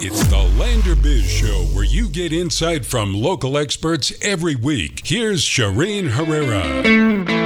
It's the Lander Biz Show where you get insight from local experts every week. Here's Charene Herrera.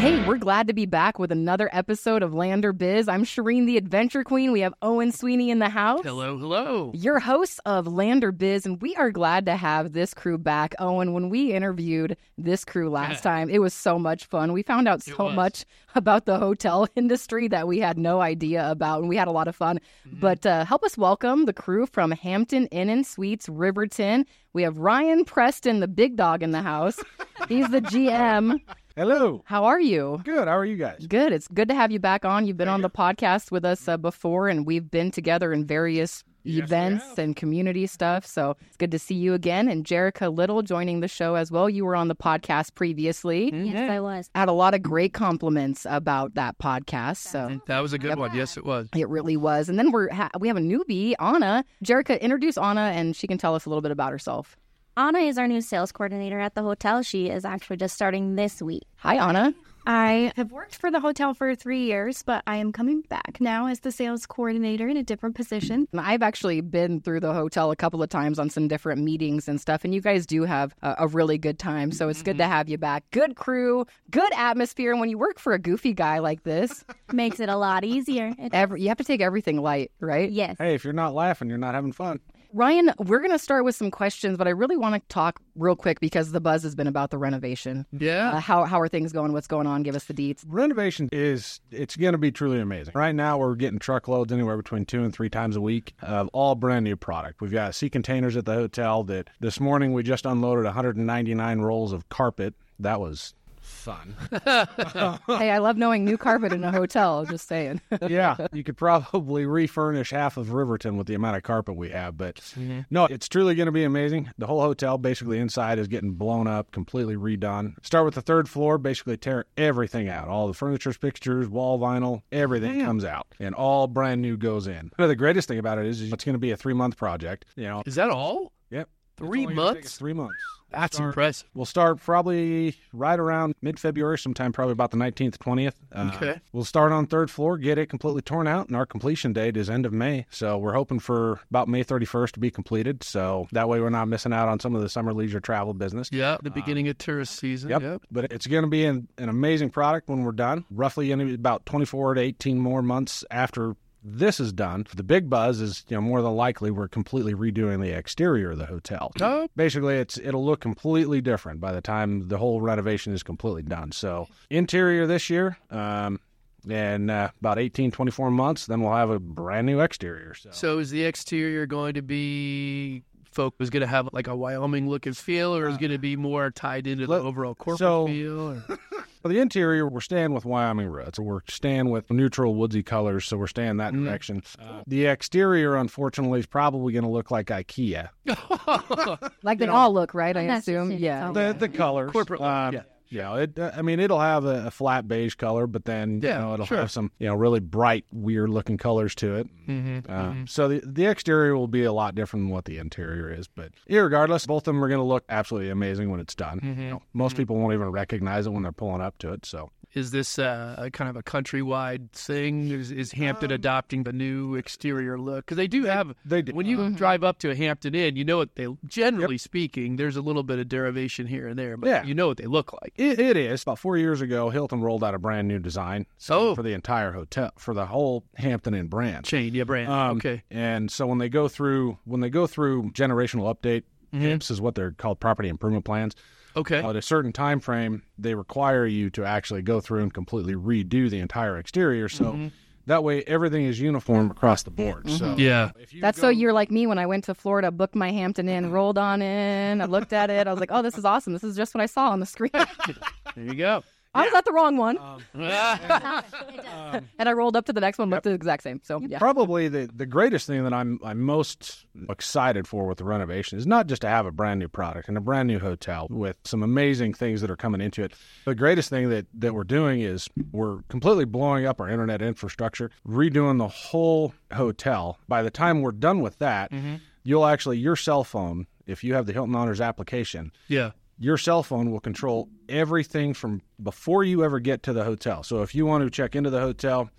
Hey, we're glad to be back with another episode of Lander Biz. I'm Charene, the Adventure Queen. We have Owen Sweeney in the house. Hello, hello. Your hosts of Lander Biz, and we are glad to have this crew back. Owen, when we interviewed this crew last time, it was so much fun. We found out so much about the hotel industry that we had no idea about, and we had a lot of fun. Mm-hmm. But uh, help us welcome the crew from Hampton Inn and Suites, Riverton. We have Ryan Preston, the big dog in the house. He's the GM. Hello. How are you? Good. How are you guys? Good. It's good to have you back on. You've been on the podcast with us uh, before, and we've been together in various events and community stuff. So it's good to see you again. And Jerika Little joining the show as well. You were on the podcast previously. Yes, I was. Had a lot of great compliments about that podcast. So That was a good one. Yes, it was. it really was. And then we're ha- we have a newbie, Anna. Jerika, introduce Anna, and she can tell us a little bit about herself. Anna is our new sales coordinator at the hotel. She is actually just starting this week. Hi, Anna. I have worked for the hotel for three years, but I am coming back now as the sales coordinator in a different position. I've actually been through the hotel a couple of times on some different meetings and stuff, and you guys do have a, a really good time. So it's good to mm-hmm. have you back. Good crew, good atmosphere. And when you work for a goofy guy like this, Makes it a lot easier. Every, you have to take everything light, right? yes. Hey, if you're not laughing, you're not having fun. Ryan, we're going to start with some questions, but I really want to talk real quick because the buzz has been about the renovation. Yeah. Uh, how, how are things going? What's going on? Give us the deets. Renovation is it's going to be truly amazing. Right now, we're getting truckloads anywhere between two and three times a week of all brand new product. We've got sea containers at the hotel that this morning we just unloaded 199 rolls of carpet. That was fun. hey, I love knowing new carpet in a hotel. Just saying. yeah, you could probably refurnish half of Riverton with the amount of carpet we have. But mm-hmm. no, it's truly going to be amazing. The whole hotel, basically inside, is getting blown up, completely redone. Start with the third floor, basically tear everything out. All the furniture, pictures, wall vinyl, everything comes out, and all brand new goes in. But the greatest thing about it is, is it's going to be a three month project. You know, Is that all? yep. Three It's only gonna take months? Three months. That's Start- impressive. We'll start probably right around mid February, sometime probably about the 19th, 20th. Uh, Okay. We'll start on third floor, get it completely torn out, and our completion date is end of May. So we're hoping for about May 31st to be completed. So that way we're not missing out on some of the summer leisure travel business. Yeah. The beginning of tourist season. Yep. Yep. But it's going to be an, an amazing product when we're done. Roughly be about 24 to 18 more months after this is done. The big buzz is, you know, more than likely we're completely redoing the exterior of the hotel. Oh. Basically, it's it'll look completely different by the time the whole renovation is completely done. So, interior this year, um, and uh, about 18, 24 months, then we'll have a brand new exterior. So, So is the exterior going to be folk is going to have like a Wyoming look and feel, or is going to be more tied into the let- overall corporate so- feel? Or? For the interior, we're staying with Wyoming roots. So we're staying with neutral woodsy colors, so we're staying that direction. Uh, the exterior, unfortunately, is probably going to look like IKEA. Like they all look, right? I assume. Yeah. The the colors, Corporate look, um, yeah. Yeah, it, uh, I mean, it'll have a, a flat beige color, but then Yeah, you know it'll sure. have some you know really bright, weird looking colors to it. Mhm, Uh, So the the exterior will be a lot different than what the interior is, but regardless, both of them are going to look absolutely amazing when it's done. Mm-hmm. You know, most people won't even recognize it when they're pulling up to it. So Is this uh, a kind of a countrywide thing? Is, is Hampton adopting the new exterior look? Because they do have. they do. When you drive up to a Hampton Inn, you know what they. Generally speaking, there's a little bit of derivation here and there, but Yeah. you know what they look like. It, it is. About four years ago, Hilton rolled out a brand new design Oh. for the entire hotel, for the whole Hampton Inn brand. Chain, yeah, brand. Um, okay. And so when they go through when they go through generational update, Mm-hmm. PIPs is what they're called, property improvement plans. Okay. At a certain time frame, they require you to actually go through and completely redo the entire exterior. So that way, everything is uniform across the board. So Mm-hmm. yeah. That's go- so you're like me when I went to Florida, booked my Hampton Inn, rolled on in, I looked at it, I was like, oh, this is awesome. This is just what I saw on the screen. There you go. I was at the wrong one. Um, and I rolled up to the next one, looked the exact same. So yeah. Probably the, the greatest thing that I'm I'm most excited for with the renovation is not just to have a brand new product and a brand new hotel with some amazing things that are coming into it. The greatest thing that, that we're doing is we're completely blowing up our internet infrastructure, redoing the whole hotel. By the time we're done with that, you'll actually your cell phone, if you have the Hilton Honors application, Yeah. Your cell phone will control everything from before you ever get to the hotel. So if you want to check into the hotel,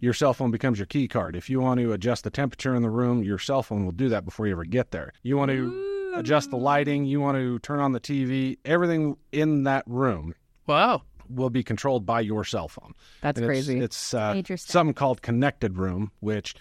your cell phone becomes your key card. If you want to adjust the temperature in the room, your cell phone will do that before you ever get there. You want to adjust the lighting, you want to turn on the TV, everything in that room Wow. will be controlled by your cell phone. That's And it's- crazy. It's, uh, something called Connected Room, which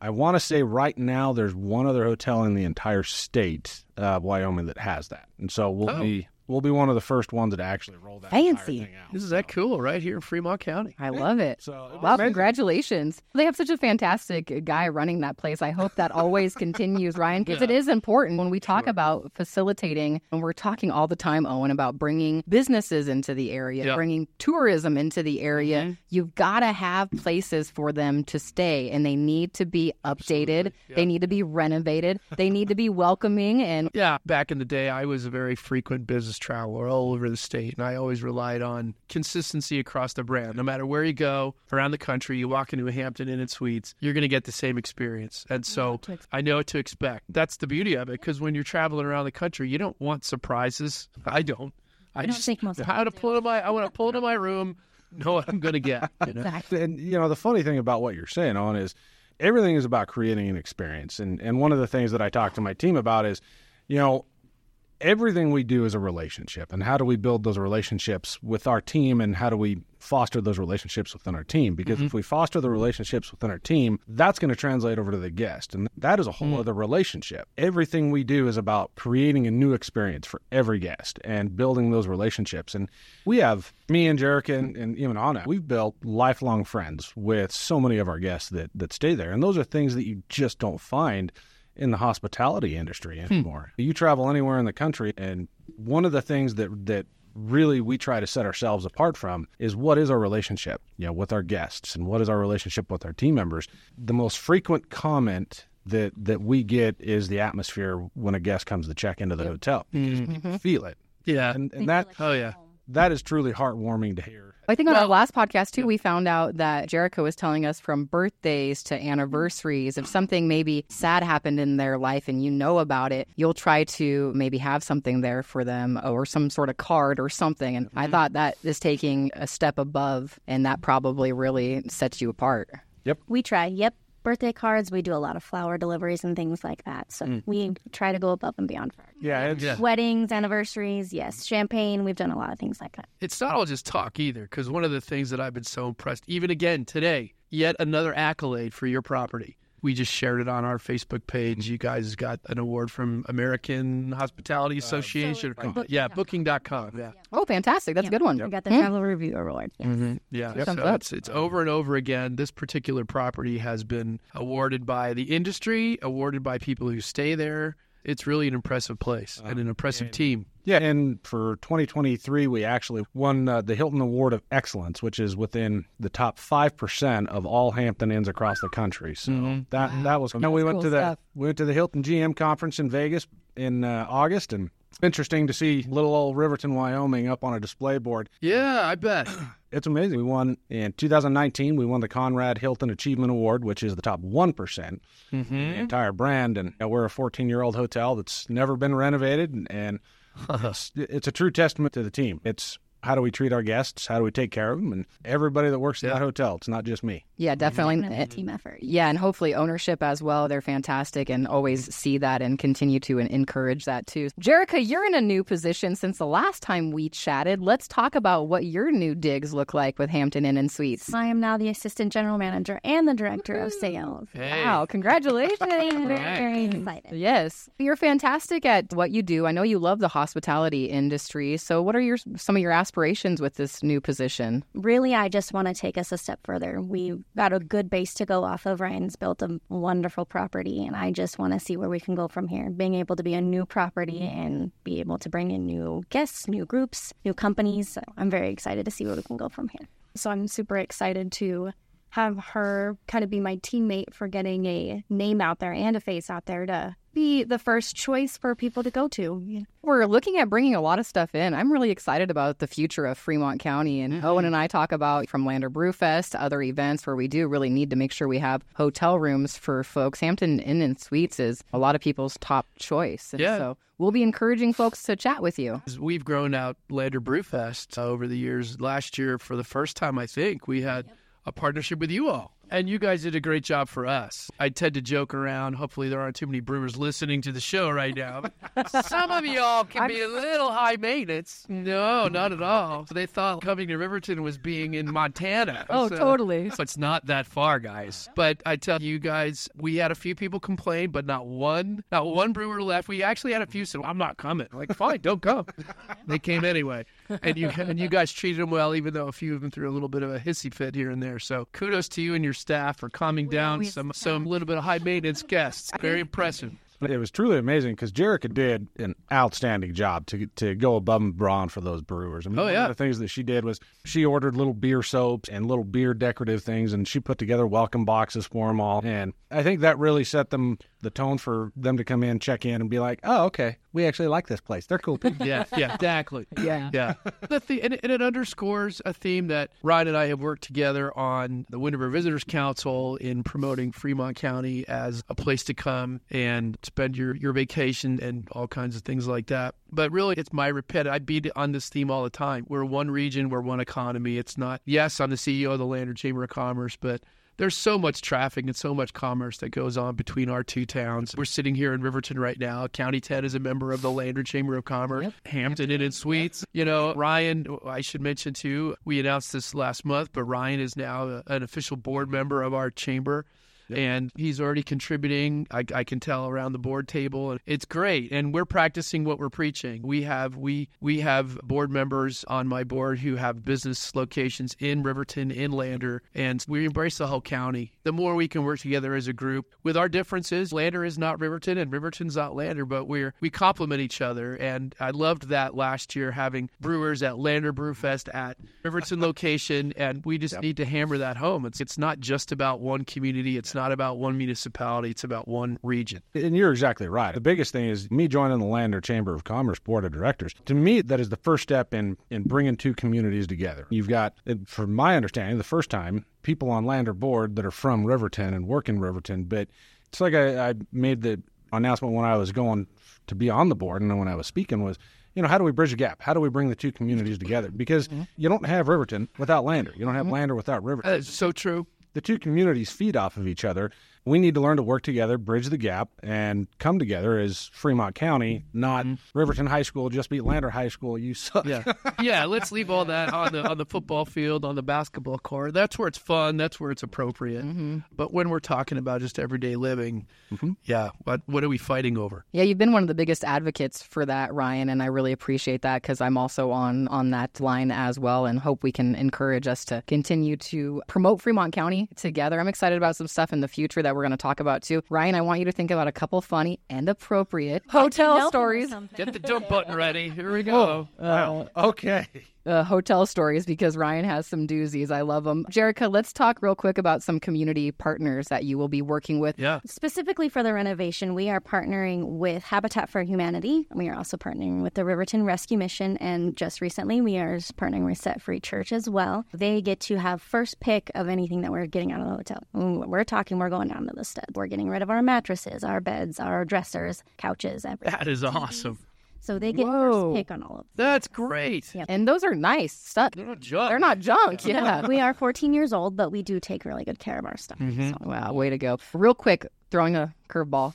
I want to say right now there's one other hotel in the entire state of Wyoming that has that, and so we'll Oh. be we'll be one of the first ones to actually roll that entire Fancy. thing out. This is that cool right here in Fremont County. I love it. So it was Wow, amazing. congratulations. They have such a fantastic guy running that place. I hope that always continues, Ryan, because it is important when we talk about facilitating, and we're talking all the time, Owen, about bringing businesses into the area, Yeah. bringing tourism into the area. Mm-hmm. You've got to have places for them to stay, and they need to be updated. They need to be renovated. They need to be welcoming and Yeah, back in the day, I was a very frequent business traveler all over the state, and I always relied on consistency across the brand. No matter where you go around the country, you walk into a Hampton Inn and Suites, you're going to get the same experience. And so I know what to expect. That's the beauty of it, because when you're traveling around the country, you don't want surprises. I don't. I, don't just think most how to pull into my. I want to pull into my room, know what I'm going to get. You know? And you know, the funny thing about what you're saying on is everything is about creating an experience. And and one of the things that I talk to my team about is, you know, everything we do is a relationship. And how do we build those relationships with our team and how do we foster those relationships within our team? Because if mm-hmm. we foster the relationships within our team, that's going to translate over to the guest. And that is a whole mm. other relationship. Everything we do is about creating a new experience for every guest and building those relationships. And we have me and Jerika and, and even Anna, we've built lifelong friends with so many of our guests that, that stay there. And those are things that you just don't find in the hospitality industry hmm. anymore. You travel anywhere in the country, and one of the things that that really we try to set ourselves apart from is what is our relationship, you know, with our guests, and what is our relationship with our team members. The most frequent comment that that we get is the atmosphere when a guest comes to check into the hotel. Because people mm-hmm. feel it, Yeah. and and that Oh, yeah. That is truly heartwarming to hear. I think on our last podcast too, we found out that Jerika was telling us from birthdays to anniversaries, if something maybe sad happened in their life and you know about it, you'll try to maybe have something there for them or some sort of card or something. And I mm-hmm. thought that is taking a step above, and that probably really sets you apart. Yep. We try. Yep. Birthday cards. We do a lot of flower deliveries and things like that. So mm. we try to go above and beyond for our Yeah, it's, Yeah. weddings, anniversaries. Yes, champagne. We've done a lot of things like that. it's not all just talk either because one of the things that i've been so impressed even again today yet another accolade for your property we just shared it on our facebook page. You guys got an award from american hospitality association yeah booking.com yeah. Oh, fantastic. That's a good one. We got the hmm. travel review award. Yes. Mm-hmm. yeah. Thumbs so it's, it's over and over again. This particular property has been awarded by the industry awarded by people who stay there it's really an impressive place and an impressive team Yeah, and for 2023, we actually won uh, the Hilton Award of Excellence, which is within the top five percent of all Hampton Inns across the country. So that that was. And we went cool to the stuff. we went to the Hilton GM conference in Vegas in uh, August, and interesting to see little old Riverton, Wyoming, up on a display board. yeah i bet It's amazing. We won in 2019. We won the Conrad Hilton Achievement Award, which is the top one in the mm-hmm. entire brand. And we're a 14 year old hotel that's never been renovated, and, and it's, it's a true testament to the team. It's how do we treat our guests? How do we take care of them? And everybody that works at that hotel. It's not just me. Yeah, definitely. Definitely a team effort. Yeah, and hopefully ownership as well. They're fantastic and always see that and continue to en- encourage that too. Jerika, you're in a new position since the last time we chatted. Let's talk about what your new digs look like with Hampton Inn and Suites. I am now the assistant general manager and the director of sales. hey Wow, congratulations. Very, very excited. Yes, you're fantastic at what you do. I know you love the hospitality industry. So, what are your some of your aspirations with this new position? Really, I just want to take us a step further. We've got a good base to go off of. Ryan's built a wonderful property, and I just want to see where we can go from here. Being able to be a new property and be able to bring in new guests, new groups, new companies. I'm very excited to see where we can go from here. So I'm super excited to have her kind of be my teammate for getting a name out there and a face out there to be the first choice for people to go to. We're looking at bringing a lot of stuff in. I'm really excited about the future of Fremont County. And mm-hmm. Owen and I talk about from Lander Brewfest to other events where we do really need to make sure we have hotel rooms for folks. Hampton Inn and Suites is a lot of people's top choice. And Yeah. So we'll be encouraging folks to chat with you. As We've grown out Lander Brewfest over the years. Last year, for the first time, I think, we had a partnership with you all. And you guys did a great job for us. I tend to joke around. Hopefully, there aren't too many brewers listening to the show right now. Some of y'all can be a little high maintenance. No, not at all. They thought coming to Riverton was being in Montana. Oh, So- totally. so it's not that far, guys. But I tell you guys, we had a few people complain, but not one, not one brewer left. We actually had a few said, "I'm not coming." I'm like, fine, don't come. they came anyway, and you and you guys treated them well, even though a few of them threw a little bit of a hissy fit here and there. So kudos to you and your staff for calming down some some little bit of high maintenance guests. Very impressive. It was truly amazing because Jerika did an outstanding job to to go above and beyond for those brewers. I mean, Oh, one yeah. of the things that she did was she ordered little beer soaps and little beer decorative things, and she put together welcome boxes for them all. And I think that really set them the tone for them to come in, check in, and be like, "Oh, okay, we actually like this place. They're cool people." Yeah, yeah, exactly. Yeah. Yeah. The the- and, it- and it underscores a theme that Ryan and I have worked together on the Wind River Visitors Council in promoting Fremont County as a place to come and spend your, your vacation and all kinds of things like that. But really, it's my repet. I beat on this theme all the time. We're one region, we're one economy. It's not, yes, I'm the CEO of the Lander Chamber of Commerce, but there's so much traffic and so much commerce that goes on between our two towns. We're sitting here in Riverton right now. County 10 is a member of the Lander Chamber of Commerce. Hampton Inn and Suites. You know, Ryan, I should mention too, we announced this last month, but Ryan is now an official board member of our chamber. And he's already contributing. I, I can tell around the board table, and it's great. And we're practicing what we're preaching. We have we we have board members on my board who have business locations in Riverton, in Lander, and we embrace the whole county. The more we can work together as a group, with our differences, Lander is not Riverton, and Riverton's not Lander, but we're we complement each other. And I loved that last year having brewers at Lander Brewfest at Riverton location, and we just need to hammer that home. It's it's not just about one community. It's not about one municipality. It's about one region. And you're exactly right. The biggest thing is me joining the Lander Chamber of Commerce Board of Directors. To me, that is the first step in in bringing two communities together. You've got, from my understanding, the first time people on Lander Board that are from Riverton and work in Riverton. But it's like I, I made the announcement when I was going to be on the board, and then when I was speaking was. You know, how do we bridge the gap? How do we bring the two communities together? Because mm-hmm. you don't have Riverton without Lander. You don't have mm-hmm. Lander without Riverton That is so true. The two communities feed off of each other. We need to learn to work together, bridge the gap, and come together as Fremont County, not mm-hmm. Riverton High School. Just beat Lander High School. You suck. Yeah, yeah. Let's leave all that on the on the football field, on the basketball court. That's where it's fun. That's where it's appropriate. Mm-hmm. But when we're talking about just everyday living, mm-hmm. yeah, what what are we fighting over? Yeah, you've been one of the biggest advocates for that, Ryan, and I really appreciate that because I'm also on on that line as well, and hope we can encourage us to continue to promote Fremont County together. I'm excited about some stuff in the future that we're going to talk about too. Ryan, I want you to think about a couple funny and appropriate hotel stories. Get the dump button ready. Here we go. Oh, wow. Okay. Uh, hotel stories because Ryan has some doozies. I love them. Jerika, let's talk real quick about some community partners that you will be working with. Yeah. Specifically for the renovation, we are partnering with Habitat for Humanity. We are also partnering with the Riverton Rescue Mission, and just recently we are partnering with Set Free Church as well. They get to have first pick of anything that we're getting out of the hotel. We're talking, we're going down to the stud. We're getting rid of our mattresses, our beds, our dressers, couches, everything. That is awesome. So they get Whoa. first pick on all of That's great. Yeah. And those are nice stuff. They're not junk. They're not junk. them. Yeah. We are 14 years old, but we do take really good care of our stuff. Mm-hmm. So Wow, way to go. Real quick, throwing a curveball.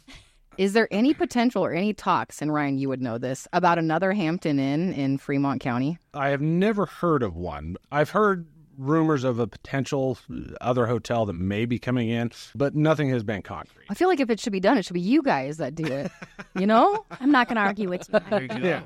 Is there any potential or any talks, and Ryan, you would know this, about another Hampton Inn in Fremont County? I have never heard of one. I've heard rumors of a potential other hotel that may be coming in, but nothing has been concrete. I feel like if it should be done, it should be you guys that do it. You know? I'm not going to argue with you. There you go.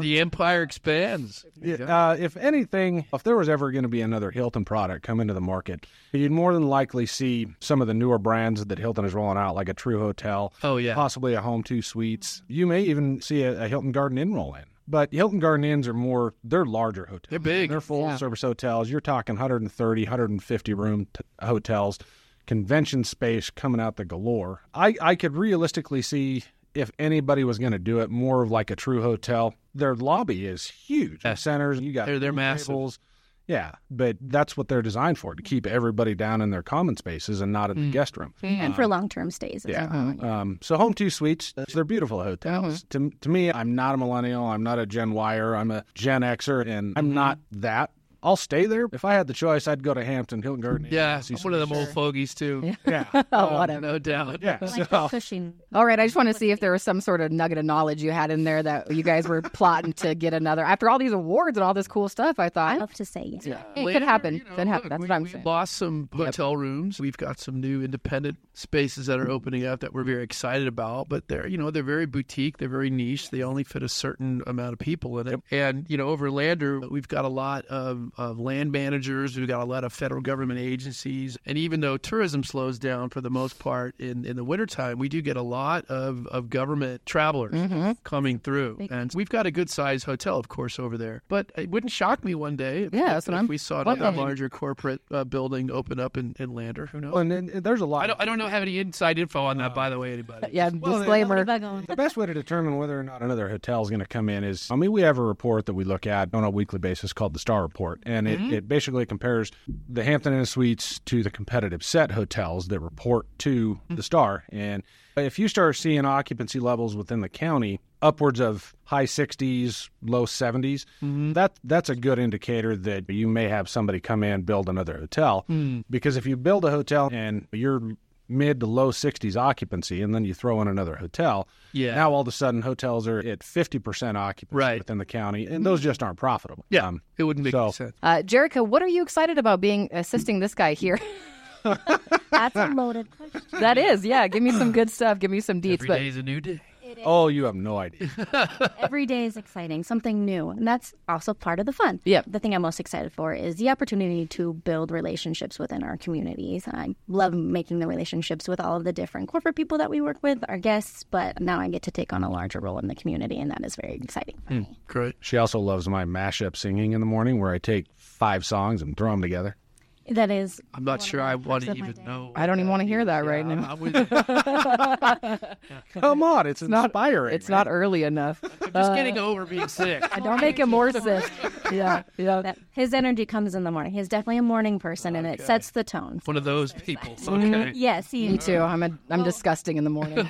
The empire expands. Uh, if anything, if there was ever going to be another Hilton product come into the market, you'd more than likely see some of the newer brands that Hilton is rolling out, like a Tru Hotel, Oh yeah. possibly a Home2 Suites. You may even see a, a Hilton Garden Inn roll in. But Hilton Garden Inns are more, they're larger hotels. They're big. They're full service hotels. You're talking 130, 150 room t- hotels, convention space coming out the galore. I, I could realistically see if anybody was going to do it more of like a Tru hotel. Their lobby is huge. Yes. Centers, you got They're- they're food massive. Tables. Yeah, but that's what they're designed for to keep everybody down in their common spaces and not in Mm. the guest room. and for um, long term stays. Yeah. well. Uh-huh. Um, so Home2 suites, uh, they're beautiful hotels. Uh-huh. To, to me, I'm not a millennial. I'm not a Gen Yer. I'm a Gen Xer, and I'm mm-hmm. not that. I'll stay there. If I had the choice, I'd go to Hampton, Hilton Garden. Yeah, see I'm one of them of old fogies too. Yeah. Oh, oh, whatever. No doubt. yeah. Like So, the All right, I just want to see if there was some sort of nugget of knowledge you had in there that you guys were plotting to get another. After all these awards and all this cool stuff, I thought I thought love to say yes. it Later, could happen. you know, could happen. look, That's we, what I'm we saying. lost some hotel rooms. We've got some new independent spaces that are opening up that we're very excited about. But they're you know they're very boutique. They're very niche. They only fit a certain amount of people in it. And you know over Lander, we've got a lot of, of land managers. We've got a lot of federal government agencies. And even though tourism slows down for the most part in in the wintertime, we do get a lot of of government travelers Mm-hmm. coming through. And we've got a good sized hotel, of course, over there. But it wouldn't shock me one day if, Yeah, that's if we saw a larger corporate uh, building open up in, in Lander. Who knows? and, and there's a lot. I don't. I don't know have any inside info on that. By the way, anybody? Yeah, Well, disclaimer. Bug. The best way to determine whether or not another hotel is going to come in is, I mean, we have a report that we look at on a weekly basis called the Star Report, and it, mm-hmm. it basically compares the Hampton Inn Suites to the competitive set hotels that report to mm-hmm. the Star. And if you start seeing occupancy levels within the county upwards of high 60s, low 70s, mm-hmm. that that's a good indicator that you may have somebody come in build another hotel. Mm. Because if you build a hotel and you're mid to low 60s occupancy and then you throw in another hotel, Yeah. now all of a sudden hotels are at 50% occupancy Right. within the county and those just aren't profitable. Yeah, Um, it wouldn't make so- any sense. Uh, Jerika, what are you excited about being assisting this guy here? That's a loaded question. that is, yeah. Give me some good stuff. Give me some deets. Every But day is a new day. Oh, you have no idea. Every day is exciting, something new. And that's also part of the fun. Yeah. The thing I'm most excited for is the opportunity to build relationships within our communities. I love making the relationships with all of the different corporate people that we work with, our guests, but now I get to take on a larger role in the community, and that is very exciting for hmm. me. Great. She also loves my mashup singing in the morning where I take five songs and throw them together. That is. I'm not sure I want to even know. I don't even want to hear that right I'm, now. I'm. Come on, it's, not inspiring. It's not early enough. I'm just getting uh, over being sick. Don't make him more sick. Yeah, yeah. That his energy comes in the morning. He's definitely a morning person, and it sets the tone. One of those people. Mm-hmm. Okay. Yes, he Me too. I'm a, I'm disgusting in the morning.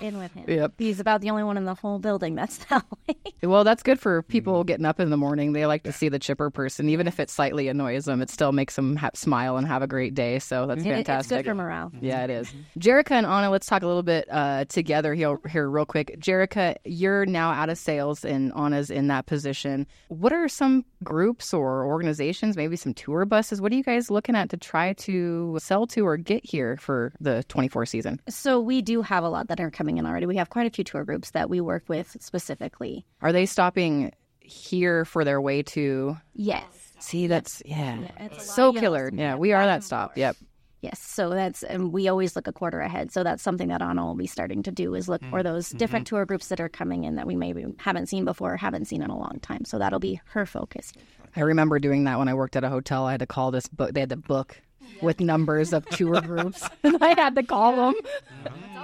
in with him. Yep. He's about the only one in the whole building that's that way. well, that's good for people hmm. getting up in the morning. They like to see the chipper person, even if it slightly annoys them. It still makes them ha- smile and have a great day. So that's It- it's fantastic. good for morale. Yeah, it is. Jerika and Anna, let's talk a little bit uh, together here, here, real quick. Jerika, you're now out of sales, and Anna's in that position. What are some groups or organizations, maybe some tour buses? What are you guys looking at to try to sell to or get here for the 24 season? So we do have a lot that are coming in already. We have quite a few tour groups that we work with specifically. Are they stopping here for their way to? Yes. See, that's yeah, it's so killer. Yeah, we are that stop. Yep. Yes. So that's and we always look a quarter ahead. So that's something that Anna will be starting to do is look for mm, those different mm-hmm. tour groups that are coming in that we maybe haven't seen before or haven't seen in a long time. So that'll be her focus. I remember doing that when I worked at a hotel. I had to call this book. They had the book with numbers of tour groups, and I had to call them.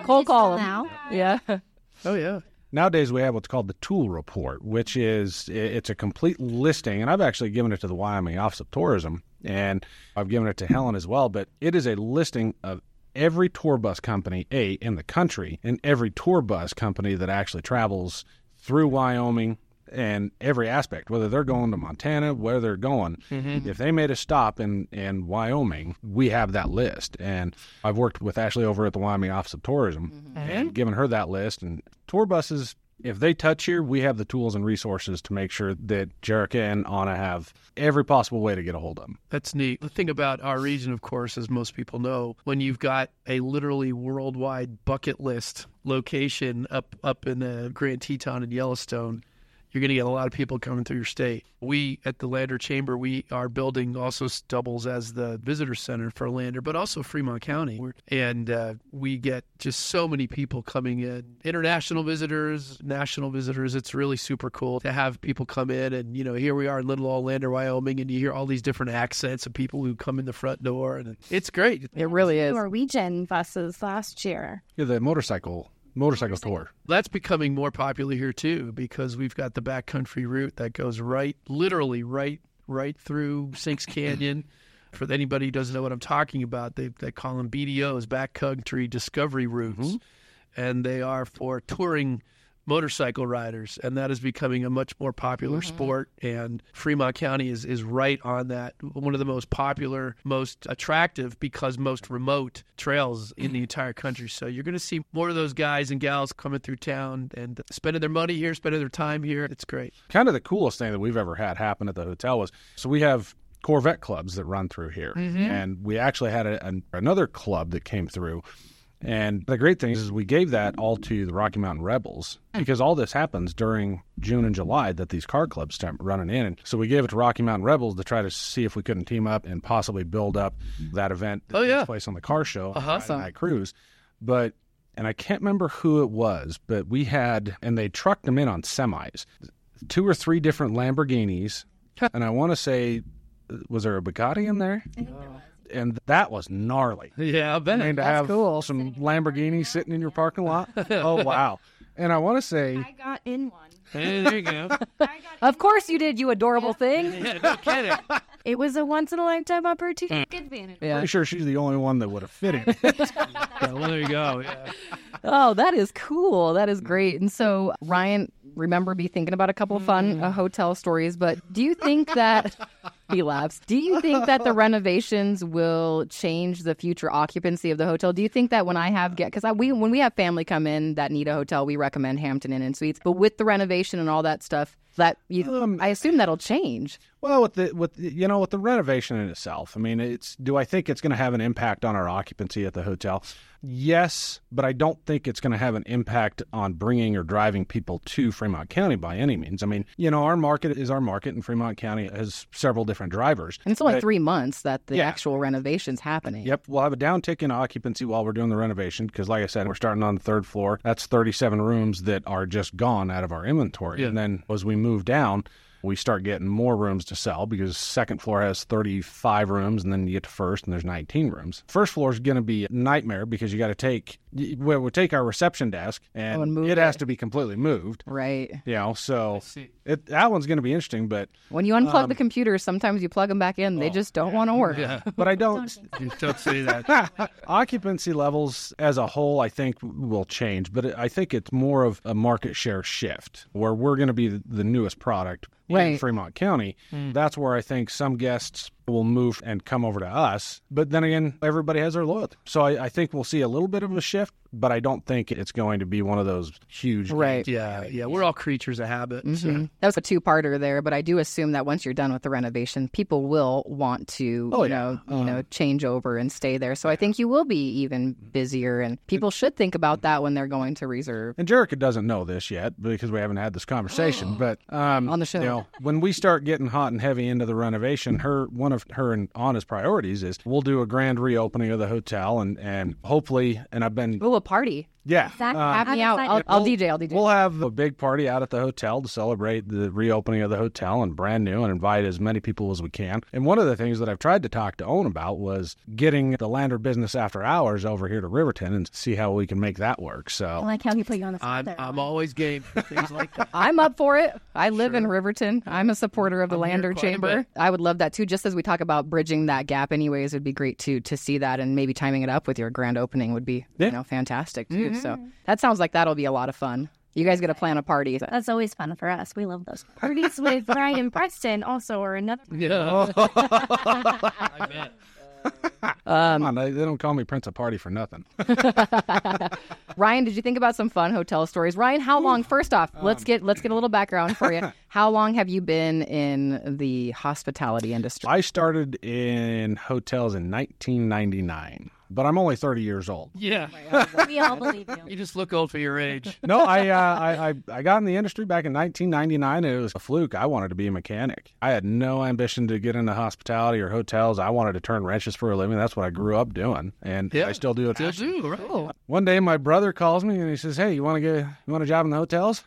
Cold call them. Now, Yeah. Oh yeah. Nowadays, we have what's called the Tool Report, which is it's a complete listing, and I've actually given it to the Wyoming Office of Tourism, and I've given it to Helen as well. But it is a listing of every tour bus company a in the country, and every tour bus company that actually travels through Wyoming and every aspect, whether they're going to Montana, where they're going. Mm-hmm. If they made a stop in, in Wyoming, we have that list. And I've worked with Ashley over at the Wyoming Office of Tourism mm-hmm. and given her that list. And tour buses, if they touch here, we have the tools and resources to make sure that Jerika and Anna have every possible way to get a hold of them. That's neat. The thing about our region, of course, as most people know, when you've got a literally worldwide bucket list location up up in the Grand Teton and Yellowstone, you're going to get a lot of people coming through your state. We at the Lander Chamber, we are building also doubles as the visitor center for Lander, but also Fremont County. We're, and uh, we get just so many people coming in, international visitors, national visitors. It's really super cool to have people come in. And, you know, here we are in Little Old Lander, Wyoming, and you hear all these different accents of people who come in the front door. And it's great. It really is. Norwegian buses last year. Yeah, the motorcycle motorcycle tour. That's becoming more popular here too because we've got the backcountry route that goes right, literally right, right through Sinks Canyon. For anybody who doesn't know what I'm talking about, they they call them BDRs, backcountry discovery routes, mm-hmm. and they are for touring motorcycle riders, and that is becoming a much more popular mm-hmm. sport. And Fremont County is, is right on that, one of the most popular, most attractive, because most remote trails in the entire country. So you're going to see more of those guys and gals coming through town and spending their money here, spending their time here. It's great. Kind of the coolest thing that we've ever had happen at the hotel was so we have Corvette clubs that run through here, mm-hmm. and we actually had a, an, another club that came through. And the great thing is, we gave that all to the Rocky Mountain Rebels because all this happens during June and July that these car clubs start running in. And so we gave it to Rocky Mountain Rebels to try to see if we couldn't team up and possibly build up that event that Oh, yeah. takes place on the car show, Uh-huh. Friday Night Cruise. But and I can't remember who it was, but we had and they trucked them in on semis, two or three different Lamborghinis, and I want to say, was there a Bugatti in there? And that was gnarly. Yeah, I bet. I mean, to have cool. some Lamborghinis sitting in your parking lot. oh wow! And I want to say, I got in one. Hey, there you go. Of course you did, you adorable thing. yeah, no kidding. It was a once in a lifetime opportunity. Good vanity. Yeah. pretty sure she's the only one that would have fit in. Yeah, well, there you go. Yeah. Oh, that is cool. That is great. And so, Ryan, remember me thinking about a couple of fun uh, hotel stories, but do you think that he laughs? Do you think that the renovations will change the future occupancy of the hotel? Do you think that when I have get because we when we have family come in that need a hotel, we recommend Hampton Inn and Suites, but with the renovation and all that stuff, that you, um, I assume that'll change. Well, with the with the- you know with the renovation in itself, I mean, it's do I think it's going to have an impact on our occupancy at the hotel? Yes, but I don't think it's going to have an impact on bringing or driving people to Fremont County by any means. I mean, you know, our market is our market, and Fremont County has several different drivers. And it's only But- three months that the Yeah. actual renovation's happening. Yep, we'll have a downtick in occupancy while we're doing the renovation because, like I said, we're starting on the third floor. That's 37 rooms that are just gone out of our inventory. Yeah. And then as we move down, we start getting more rooms to sell because second floor has 35 rooms, and then you get to first, and there's 19 rooms. First floor is going to be a nightmare because you got to take y- well, we take our reception desk and, Oh, and move it has to be completely moved. Right. You know, so it, that one's going to be interesting, but When you unplug the um, computers, sometimes you plug them back in. They oh, just don't want to work. Yeah. but I don't. You don't say that. Occupancy levels as a whole, I think, will change, but I think it's more of a market share shift where we're going to be the- the newest product in Fremont County. Hmm. That's where I think some guests will move and come over to us. But then again, everybody has their loyalty. So I, I think we'll see a little bit of a shift, but I don't think it's going to be one of those huge. Right. Yeah, yeah. We're all creatures of habit. so- Mhm. That was a two-parter there, but I do assume that once you're done with the renovation, people will want to, Oh, you yeah. know, you know, change over and stay there. So I think you will be even busier, and people should think about that when they're going to reserve. And Jerika doesn't know this yet because we haven't had this conversation. but um, On the show. you know, when we start getting hot and heavy into the renovation, her one of her and Anna's priorities is we'll do a grand reopening of the hotel and and hopefully. And I've been Oh, a party! Yeah. Exactly. uh, Have me out. I'll, excited. I'll DJ. I'll DJ. We'll have a big party out at the hotel to celebrate the reopening of the hotel and brand new and invite as many people as we can. And one of the things that I've tried to talk to Owen about was getting the Lander business after hours over here to Riverton and see how we can make that work. I So like how he put you on the spot I'm, there. I'm always game for things like that. I'm up for it. I live in Riverton. I'm a supporter of the I'm Lander Chamber. I would love that too. Just as we talk about bridging that gap, anyways, it'd be great to to see that and maybe timing it up with your grand opening would be Yeah. you know fantastic too. So mm. that sounds like that'll be a lot of fun. You guys got to plan a party. That's always fun for us. We love those parties with Ryan Preston also or another. Yeah. I bet. Um, come on, they, they don't call me Prince of Party for nothing. Ryan, did you think about some fun hotel stories? Ryan, how long? First off, um, let's get let's get a little background for you. How long have you been in the hospitality industry? I started in hotels in 1999. But I'm only 30 years old. Yeah. We all believe you. You just look old for your age. No, I, uh, I, I I got in the industry back in 1999. And it was a fluke. I wanted to be a mechanic. I had no ambition to get into hospitality or hotels. I wanted to turn wrenches for a living. That's what I grew up doing, and Yeah. I still do it. Still do, right? One day, my brother calls me and he says, "Hey, you want to get you want a job in the hotels?"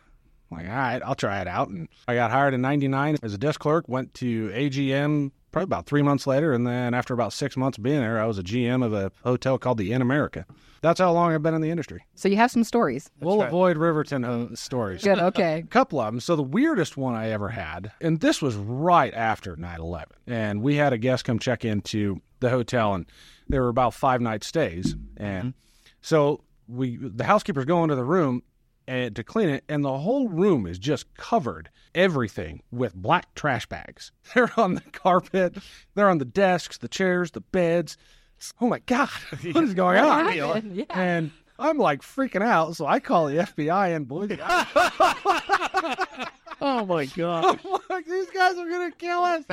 I'm like, "All right, I'll try it out." And I got hired in '99 as a desk clerk. Went to AGM probably about three months later, and then after about six months being there, I was a GM of a hotel called the In America. That's how long I've been in the industry. So you have some stories. we'll right. avoid Riverton uh, stories. Good. Okay. A couple of them. So the weirdest one I ever had, and this was right after 9/11, and we had a guest come check into the hotel, and there were about five night stays, and so we the housekeepers go into the room and to clean it, and the whole room is just covered everything with black trash bags. They're on the carpet, they're on the desks, the chairs, the beds. Oh my god, what is going on? Yeah. And I'm like freaking out, so I call the FBI and believe. Oh my god. I'm like, these guys are gonna kill us.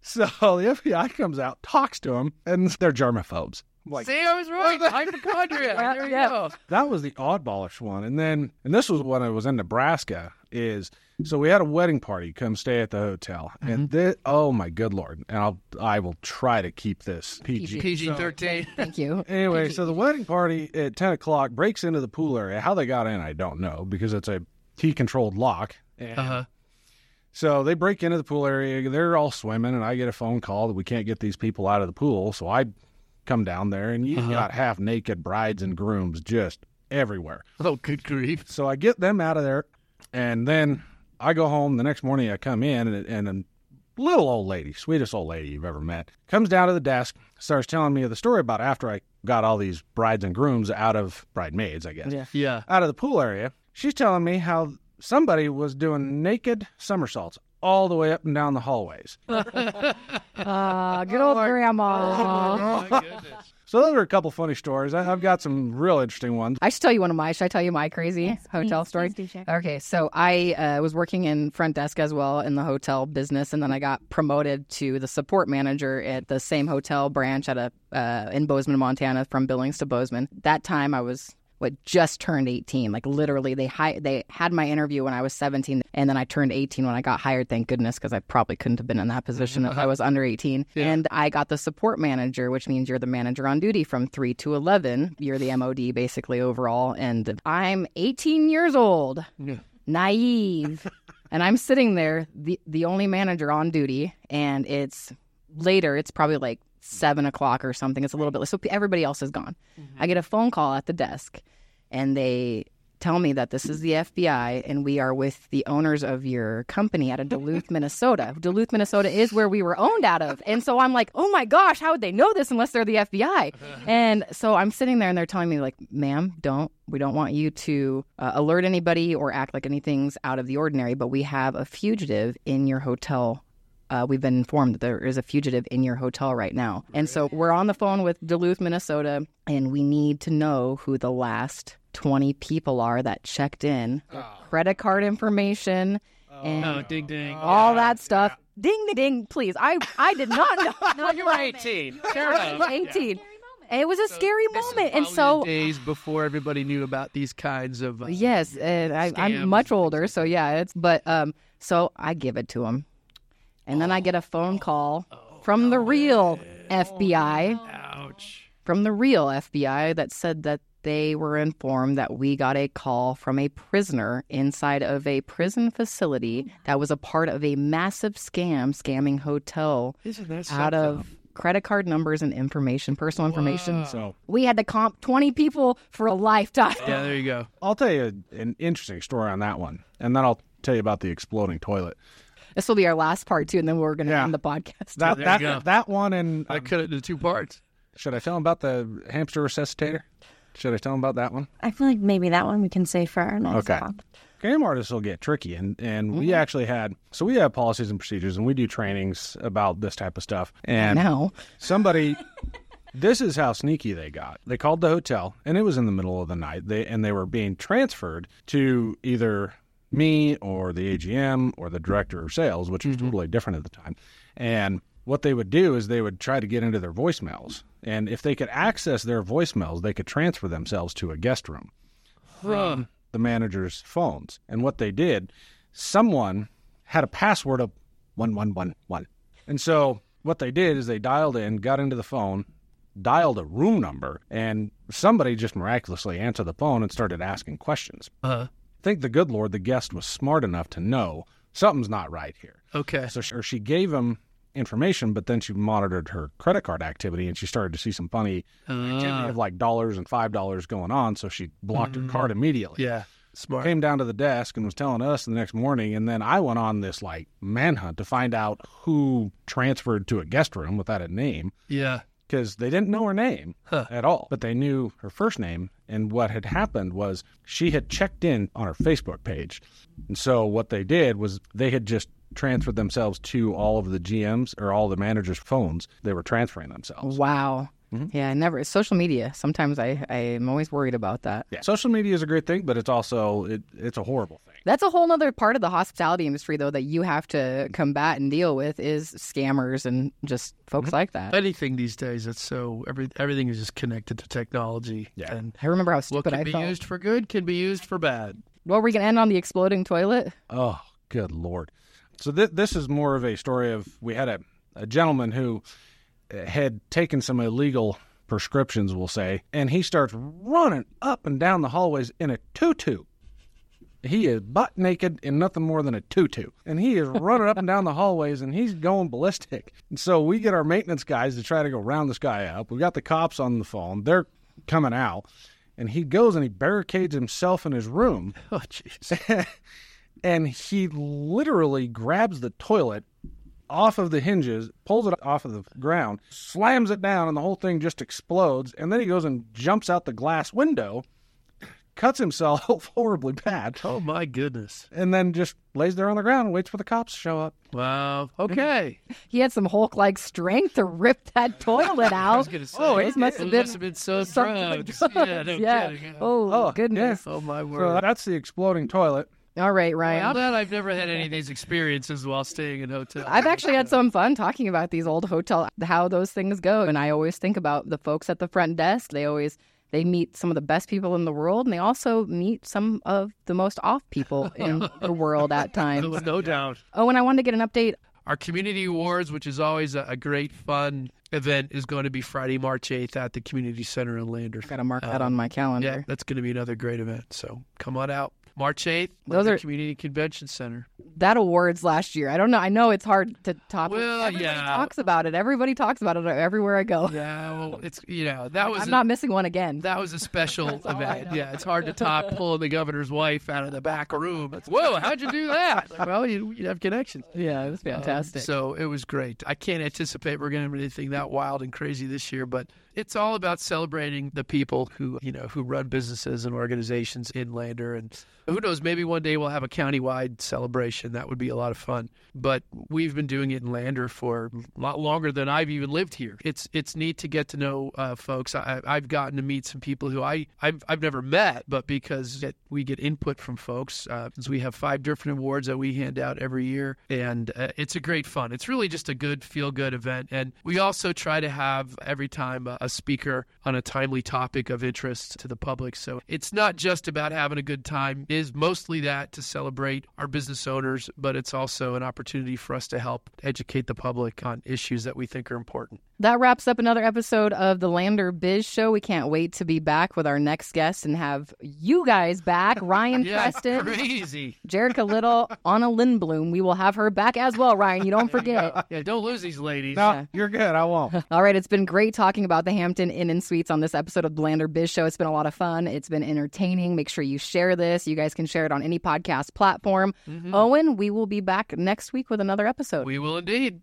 so the FBI comes out, talks to them, and they're germaphobes. I'm like, See, I was right. Hypochondriac. Yeah, There you yeah. go. that was the oddballish one. And then, and this was when I was in Nebraska. Is so we had a wedding party come stay at the hotel, and this, oh my good lord! And I'll I will try to keep this PG. PG thirteen. Thank you. Anyway, so the wedding party at 10 o'clock breaks into the pool area. How they got in, I don't know because it's a key controlled lock. And Uh huh. so they break into the pool area. They're all swimming, and I get a phone call that we can't get these people out of the pool. So I come down there, and you uh-huh. got half naked brides and grooms just everywhere. Oh, good grief. So I get them out of there, and then I go home. The next morning, I come in, and, and a little old lady, sweetest old lady you've ever met, comes down to the desk, starts telling me the story about after I got all these brides and grooms out of bridesmaids, I guess, Yeah. Yeah. out of the pool area. She's telling me how somebody was doing naked somersaults all the way up and down the hallways. Ah, good old grandma. Oh my goodness. So those are a couple funny stories. I, I've got some real interesting ones. I should tell you one of my. Should I tell you my crazy hotel please, story? please do share. Okay, so I uh, was working in front desk as well in the hotel business, and then I got promoted to the support manager at the same hotel branch at a uh, in Bozeman, Montana, from Billings to Bozeman. That time I was what just turned 18 like literally they hi- they had my interview when I was 17 and then I turned 18 when I got hired thank goodness because I probably couldn't have been in that mm-hmm. position if I uh-huh. was under 18 and I got the support manager which means you're the manager on duty from 3 to 11 you're the MOD basically overall. And I'm 18 years old. Naive. And I'm sitting there the the only manager on duty and it's later it's probably like seven o'clock or something it's a little bit so everybody else is gone I get a phone call at the desk and they tell me that this is the FBI and we are with the owners of your company out of Duluth, Minnesota. Duluth, Minnesota is where we were owned out of. And so I'm like, oh my gosh, how would they know this unless they're the FBI? And so I'm sitting there and they're telling me, like, ma'am, don't, we don't want you to uh, alert anybody or act like anything's out of the ordinary, but we have a fugitive in your hotel uh, we've been informed that there is a fugitive in your hotel right now. And so we're on the phone with Duluth, Minnesota, and we need to know who the last 20 people are that checked in, their credit card information, and Oh, ding ding. all that stuff. Ding, ding, ding, please. I, I did not know. No, you were 18. Fair I enough. was 18. It was a scary moment. And so the days before everybody knew about these kinds of uh, Yes, and I, I'm much older, so yeah, it's but um, so I give it to him, and then I get a phone call oh. from the oh, real FBI, ouch. from the real FBI that said that they were informed that we got a call from a prisoner inside of a prison facility that was a part of a massive scam, scamming hotel Isn't that out something? of credit card numbers and information, personal information. So We had to comp 20 people for a lifetime. Yeah, there you go. I'll tell you an interesting story on that one, and then I'll tell you about the exploding toilet. This will be our last part too, and then we're going to Yeah. end the podcast. That there that that one, and I um, cut it into two parts. should I tell him about the hamster resuscitator? Should I tell him about that one? I feel like maybe that one we can save for our next Okay. talk. Game artists will get tricky, and and we mm-hmm. actually had so we have policies and procedures, and we do trainings about this type of stuff. And now. somebody, this is how sneaky they got. They called the hotel, and it was in the middle of the night. They and they were being transferred to either me or the AGM or the director of sales, which was totally different at the time. And what they would do is they would try to get into their voicemails And if they could access their voicemails, they could transfer themselves to a guest room from the manager's phones. And what they did, someone had a password of 1111. And so what they did is they dialed in, got into the phone, dialed a room number, and somebody just miraculously answered the phone and started asking questions. Uh, Thank the good Lord the guest was smart enough to know something's not right here. okay. So she, she gave him information, but then she monitored her credit card activity and she started to see some funny uh. activity Uh, of like dollars and five dollars going on. So she blocked her card immediately. yeah. Smart. Came down to the desk and was telling us the next morning, and then I went on this like manhunt to find out who transferred to a guest room without a name Yeah. because they didn't know her name Huh. at all, but they knew her first name. And what had happened was she had checked in on her Facebook page. And so what they did was they had just transferred themselves to all of the GMs or all the managers' phones. They were transferring themselves. Wow. Mm-hmm. Yeah, I never. Social media. Sometimes I I am always worried about that. Yeah. Social media is a great thing, but it's also it, it's a horrible thing. That's a whole other part of the hospitality industry, though, that you have to combat and deal with is scammers and just folks mm-hmm. like that. Anything these days, it's so every everything is just connected to technology. Yeah. And I remember how stupid what stupid can I be felt. used for good can be used for bad. Well, we can end on the exploding toilet. Oh, good lord! So th- this is more of a story of we had a, a gentleman who had taken some illegal prescriptions, we'll say, and he starts running up and down the hallways in a tutu. He is butt naked in nothing more than a tutu, and he is running up and down the hallways, and he's going ballistic. And so we get our maintenance guys to try to go round this guy up. We got the cops on the phone; they're coming out, and he goes and he barricades himself in his room Oh, jeez. and he literally grabs the toilet off of the hinges, pulls it off of the ground, slams it down, and the whole thing just explodes. And then he goes and jumps out the glass window, cuts himself horribly bad, Oh my goodness. and then just lays there on the ground and waits for the cops to show up. Wow. Okay. He had some Hulk like strength to rip that toilet I was out. say. Oh, it must have it been must have been so something- drugs. Yeah. No yeah. kidding. Oh, Oh, goodness. Oh my word. So word. that's the exploding toilet. All right, ryan I'm Ryan. glad I've never had any of these experiences while staying in hotels. I've actually had some fun talking about these old hotel how those things go and I always think about the folks at the front desk. They always they meet some of the best people in the world and they also meet some of the most off people in the world at times. no, no doubt. Oh, and I wanted to get an update. Our community awards, which is always a, a great fun event, is going to be Friday, March 8th at the community center in Lander. Got to mark that Um, on my calendar. Yeah, that's going to be another great event. So come on out. March 8th, Those are- Community Convention Center. That awards last year. I don't know. I know it's hard to top. Well, Everybody yeah. talks about it. Everybody talks about it everywhere I go. Yeah, well, it's, you know, that was I'm a- not missing one again. That was a special event. Yeah, it's hard to top pulling the governor's wife out of the back room. It's, Whoa, how'd you do that? Like, well, you, you have connections. yeah, it was fantastic. So it was great. I can't anticipate we're going to have anything that wild and crazy this year, but it's all about celebrating the people who you know who run businesses and organizations in Lander, and who knows, maybe one day we'll have a countywide celebration. That would be a lot of fun. But we've been doing it in Lander for a lot longer than I've even lived here. It's it's neat to get to know uh, folks. I, I've gotten to meet some people who I I've, I've never met, but because it, we get input from folks, uh, since we have five different awards that we hand out every year, and uh, it's a great fun. It's really just a good feel good event, and we also try to have every time a, a speaker on a timely topic of interest to the public. So it's not just about having a good time; it is mostly that to celebrate our business owners, but it's also an opportunity for us to help educate the public on issues that we think are important. That wraps up another episode of the Lander Biz Show. We can't wait to be back with our next guest and have you guys back. Ryan Yeah, Preston, crazy. Jerika Little, Anna Lindblom. We will have her back as well, Ryan. You don't forget. Yeah, don't lose these ladies. No, you're good. I won't. All right, it's been great talking about the Hampton Inn and Suites on this episode of the Lander Biz Show. It's been a lot of fun. It's been entertaining. Make sure you share this. You guys can share it on any podcast platform. Mm-hmm. Owen, we will be back next week with another episode. We will indeed.